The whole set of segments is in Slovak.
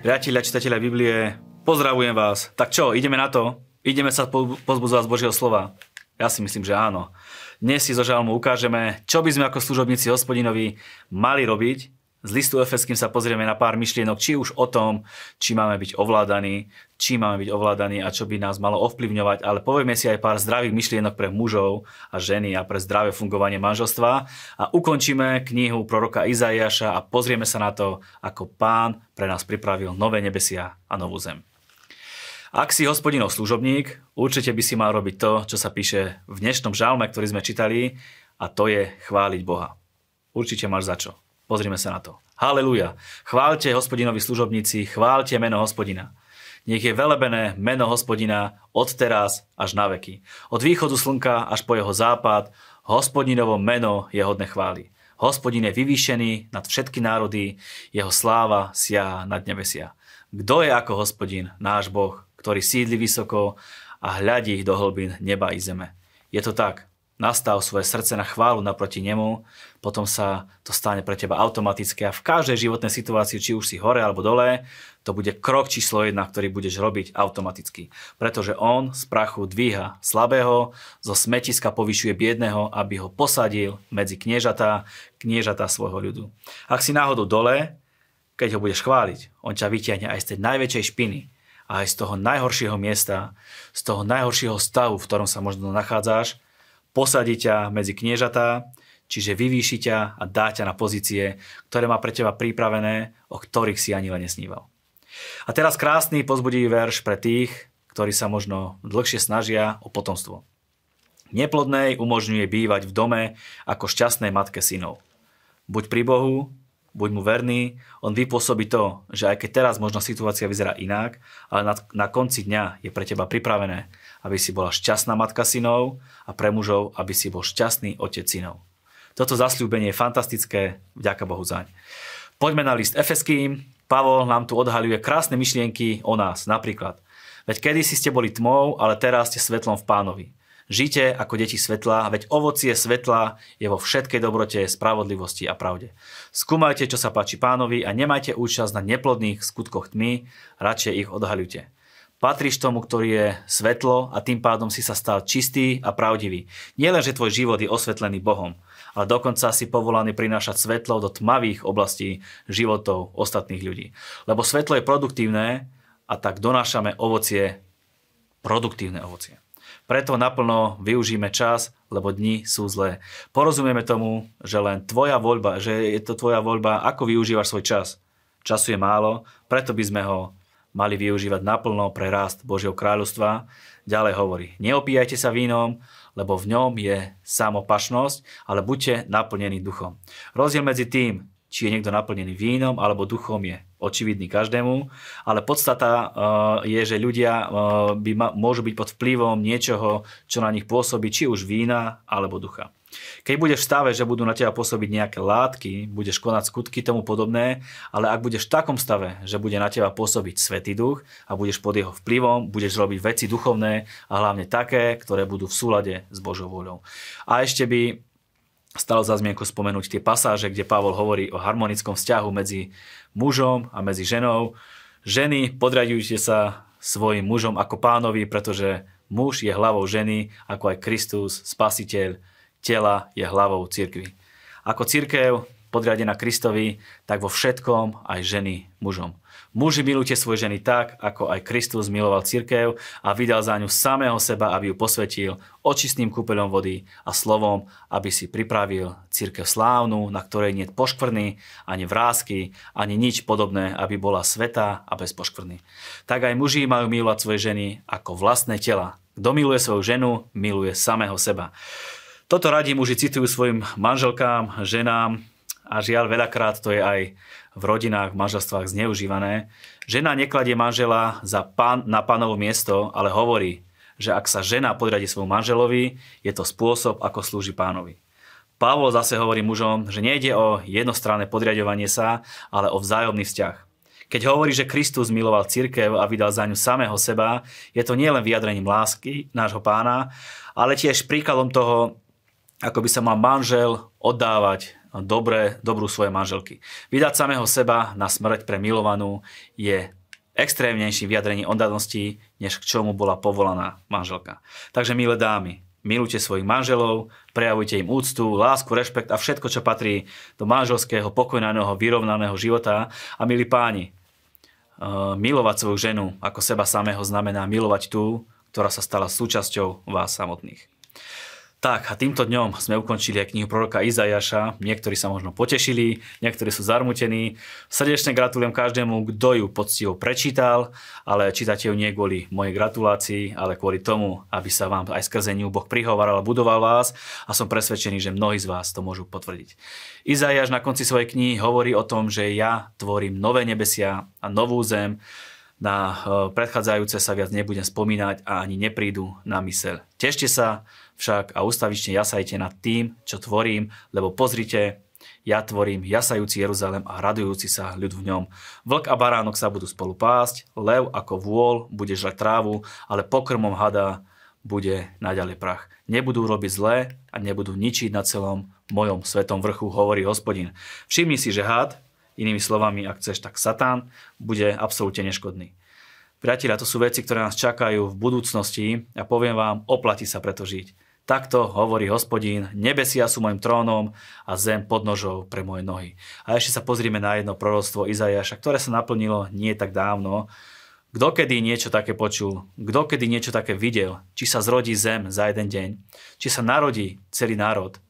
Priatelia, čitatelia Biblie, pozdravujem vás. Tak čo, ideme na to? Ideme sa pozbudzovať z Božieho slova? Ja si myslím, že áno. Dnes si zo žalmu ukážeme, čo by sme ako služobníci hospodinovi mali robiť z listu Efeským sa pozrieme na pár myšlienok, či už o tom, či máme byť ovládaní, či máme byť ovládaní a čo by nás malo ovplyvňovať, ale povieme si aj pár zdravých myšlienok pre mužov a ženy a pre zdravé fungovanie manželstva a ukončíme knihu proroka Izaiáša a pozrieme sa na to, ako pán pre nás pripravil nové nebesia a novú zem. Ak si hospodinov služobník, určite by si mal robiť to, čo sa píše v dnešnom žalme, ktorý sme čitali, a to je chváliť Boha. Určite máš za čo. Pozrime sa na to. Haleluja. Chválte hospodinovi služobníci, chválte meno hospodina. Nech je velebené meno hospodina od teraz až na veky. Od východu slnka až po jeho západ, hospodinovo meno je hodné chvály. Hospodin je vyvýšený nad všetky národy, jeho sláva siaha nad nebesia. Kto je ako hospodin, náš Boh, ktorý sídli vysoko a hľadí do hlbín neba i zeme? Je to tak nastav svoje srdce na chválu naproti nemu, potom sa to stane pre teba automaticky a v každej životnej situácii, či už si hore alebo dole, to bude krok číslo jedna, ktorý budeš robiť automaticky. Pretože on z prachu dvíha slabého, zo smetiska povyšuje biedného, aby ho posadil medzi kniežatá, kniežatá svojho ľudu. Ak si náhodou dole, keď ho budeš chváliť, on ťa vyťahne aj z tej najväčšej špiny, aj z toho najhoršieho miesta, z toho najhoršieho stavu, v ktorom sa možno nachádzaš, posadí ťa medzi kniežatá, čiže vyvýši ťa a dá ťa na pozície, ktoré má pre teba pripravené, o ktorých si ani len nesníval. A teraz krásny pozbudivý verš pre tých, ktorí sa možno dlhšie snažia o potomstvo. Neplodnej umožňuje bývať v dome ako šťastnej matke synov. Buď pri Bohu, buď mu verný, on vypôsobí to, že aj keď teraz možno situácia vyzerá inak, ale na, na konci dňa je pre teba pripravené, aby si bola šťastná matka synov a pre mužov, aby si bol šťastný otec synov. Toto zasľúbenie je fantastické, vďaka Bohu zaň. Poďme na list Efeským. Pavol nám tu odhaľuje krásne myšlienky o nás, napríklad. Veď kedy si ste boli tmou, ale teraz ste svetlom v pánovi. Žite ako deti svetla, veď ovocie svetla je vo všetkej dobrote, spravodlivosti a pravde. Skúmajte, čo sa páči pánovi a nemajte účasť na neplodných skutkoch tmy, radšej ich odhaľujte. Patríš tomu, ktorý je svetlo a tým pádom si sa stal čistý a pravdivý. Nie len, že tvoj život je osvetlený Bohom, ale dokonca si povolaný prinášať svetlo do tmavých oblastí životov ostatných ľudí. Lebo svetlo je produktívne a tak donášame ovocie, produktívne ovocie. Preto naplno využíme čas, lebo dni sú zlé. Porozumieme tomu, že len tvoja voľba, že je to tvoja voľba, ako využívaš svoj čas. Času je málo, preto by sme ho mali využívať naplno pre rast Božieho kráľovstva. Ďalej hovorí, neopíjajte sa vínom, lebo v ňom je samopašnosť, ale buďte naplnení duchom. Rozdiel medzi tým, či je niekto naplnený vínom alebo duchom je očividný každému, ale podstata uh, je, že ľudia uh, by ma, môžu byť pod vplyvom niečoho, čo na nich pôsobí, či už vína alebo ducha. Keď budeš v stave, že budú na teba pôsobiť nejaké látky, budeš konať skutky tomu podobné, ale ak budeš v takom stave, že bude na teba pôsobiť Svetý duch a budeš pod jeho vplyvom, budeš robiť veci duchovné a hlavne také, ktoré budú v súlade s Božou voľou. A ešte by stalo za zmienku spomenúť tie pasáže, kde Pavol hovorí o harmonickom vzťahu medzi mužom a medzi ženou. Ženy, podraďujte sa svojim mužom ako pánovi, pretože muž je hlavou ženy, ako aj Kristus, spasiteľ, tela je hlavou cirkvi. Ako cirkev podriadená Kristovi, tak vo všetkom aj ženy mužom. Muži milujte svoje ženy tak, ako aj Kristus miloval cirkev a vydal za ňu samého seba, aby ju posvetil očistným kúpeľom vody a slovom, aby si pripravil cirkev slávnu, na ktorej nie poškvrny, ani vrázky, ani nič podobné, aby bola sveta a bez poškvrny. Tak aj muži majú milovať svoje ženy ako vlastné tela. Kto miluje svoju ženu, miluje samého seba. Toto radí muži citujú svojim manželkám, ženám a žiaľ veľakrát to je aj v rodinách, v manželstvách zneužívané. Žena nekladie manžela za pán, na pánovo miesto, ale hovorí, že ak sa žena podriadi svojmu manželovi, je to spôsob, ako slúži pánovi. Pavol zase hovorí mužom, že nejde o jednostranné podriadovanie sa, ale o vzájomný vzťah. Keď hovorí, že Kristus miloval cirkev a vydal za ňu samého seba, je to nielen vyjadrením lásky nášho pána, ale tiež príkladom toho, ako by sa mal manžel oddávať dobre, dobrú svoje manželky. Vydať samého seba na smrť pre milovanú je extrémnejším vyjadrením oddanosti, než k čomu bola povolaná manželka. Takže milé dámy, milujte svojich manželov, prejavujte im úctu, lásku, rešpekt a všetko, čo patrí do manželského, pokojného, vyrovnaného života. A milí páni, uh, milovať svoju ženu ako seba samého znamená milovať tú, ktorá sa stala súčasťou vás samotných. Tak a týmto dňom sme ukončili aj knihu proroka Izajaša. Niektorí sa možno potešili, niektorí sú zarmutení. Srdečne gratulujem každému, kto ju poctivo prečítal, ale čítate ju nie kvôli mojej gratulácii, ale kvôli tomu, aby sa vám aj skrze ňu Boh prihovaral a budoval vás a som presvedčený, že mnohí z vás to môžu potvrdiť. Izajaš na konci svojej knihy hovorí o tom, že ja tvorím nové nebesia a novú zem, na eh, predchádzajúce sa viac nebudem spomínať a ani neprídu na mysel. Tešte sa však a ustavične jasajte nad tým, čo tvorím, lebo pozrite, ja tvorím jasajúci Jeruzalem a radujúci sa ľud v ňom. Vlk a baránok sa budú spolu pásť, lev ako vôľ bude žrať trávu, ale pokrmom hada bude naďalej prach. Nebudú robiť zlé a nebudú ničiť na celom mojom svetom vrchu, hovorí hospodin. Všimni si, že had Inými slovami, ak chceš, tak Satan bude absolútne neškodný. Priatelia, to sú veci, ktoré nás čakajú v budúcnosti a poviem vám, oplatí sa preto žiť. Takto hovorí hospodín, nebesia sú môjim trónom a zem pod nožou pre moje nohy. A ešte sa pozrieme na jedno proroctvo Izajaša, ktoré sa naplnilo nie tak dávno. Kto kedy niečo také počul, kto kedy niečo také videl, či sa zrodí zem za jeden deň, či sa narodí celý národ.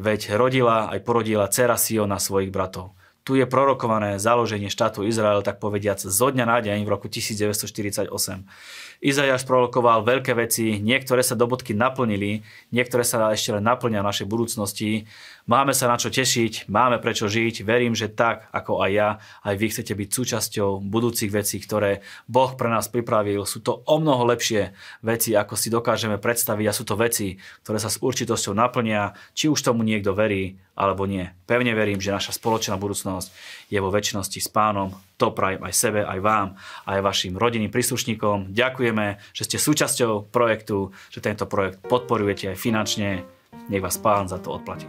Veď rodila aj porodila dcera Siona svojich bratov. Tu je prorokované založenie štátu Izrael, tak povediac, zo dňa na deň v roku 1948. Izajaš prorokoval veľké veci, niektoré sa do bodky naplnili, niektoré sa ešte len naplňa v našej budúcnosti. Máme sa na čo tešiť, máme prečo žiť. Verím, že tak, ako aj ja, aj vy chcete byť súčasťou budúcich vecí, ktoré Boh pre nás pripravil. Sú to o mnoho lepšie veci, ako si dokážeme predstaviť a sú to veci, ktoré sa s určitosťou naplnia, či už tomu niekto verí, alebo nie. Pevne verím, že naša spoločná budúcnosť je vo väčšnosti s pánom to prajem aj sebe, aj vám, aj vašim rodinným príslušníkom. Ďakujeme, že ste súčasťou projektu, že tento projekt podporujete aj finančne. Nech vás pán za to odplatí.